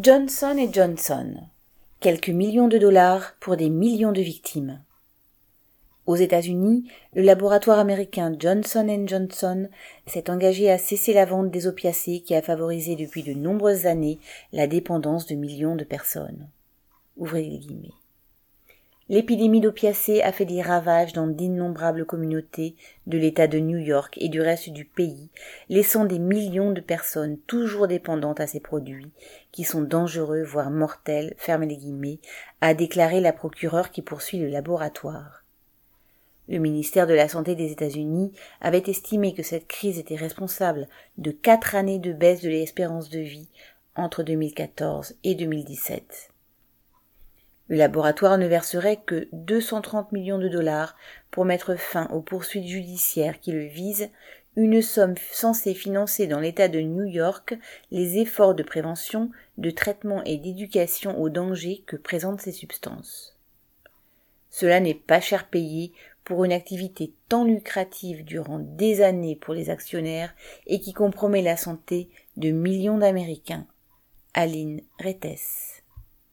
Johnson et Johnson. Quelques millions de dollars pour des millions de victimes. Aux États-Unis, le laboratoire américain Johnson Johnson s'est engagé à cesser la vente des opiacés qui a favorisé depuis de nombreuses années la dépendance de millions de personnes. Ouvrez les guillemets. L'épidémie d'opiacés a fait des ravages dans d'innombrables communautés de l'État de New York et du reste du pays, laissant des millions de personnes toujours dépendantes à ces produits, qui sont dangereux, voire mortels, les guillemets, a déclaré la procureure qui poursuit le laboratoire. Le ministère de la Santé des États-Unis avait estimé que cette crise était responsable de quatre années de baisse de l'espérance de vie entre 2014 et 2017. Le laboratoire ne verserait que 230 millions de dollars pour mettre fin aux poursuites judiciaires qui le visent, une somme censée financer dans l'État de New York les efforts de prévention, de traitement et d'éducation aux dangers que présentent ces substances. Cela n'est pas cher payé pour une activité tant lucrative durant des années pour les actionnaires et qui compromet la santé de millions d'Américains. Aline Rettes.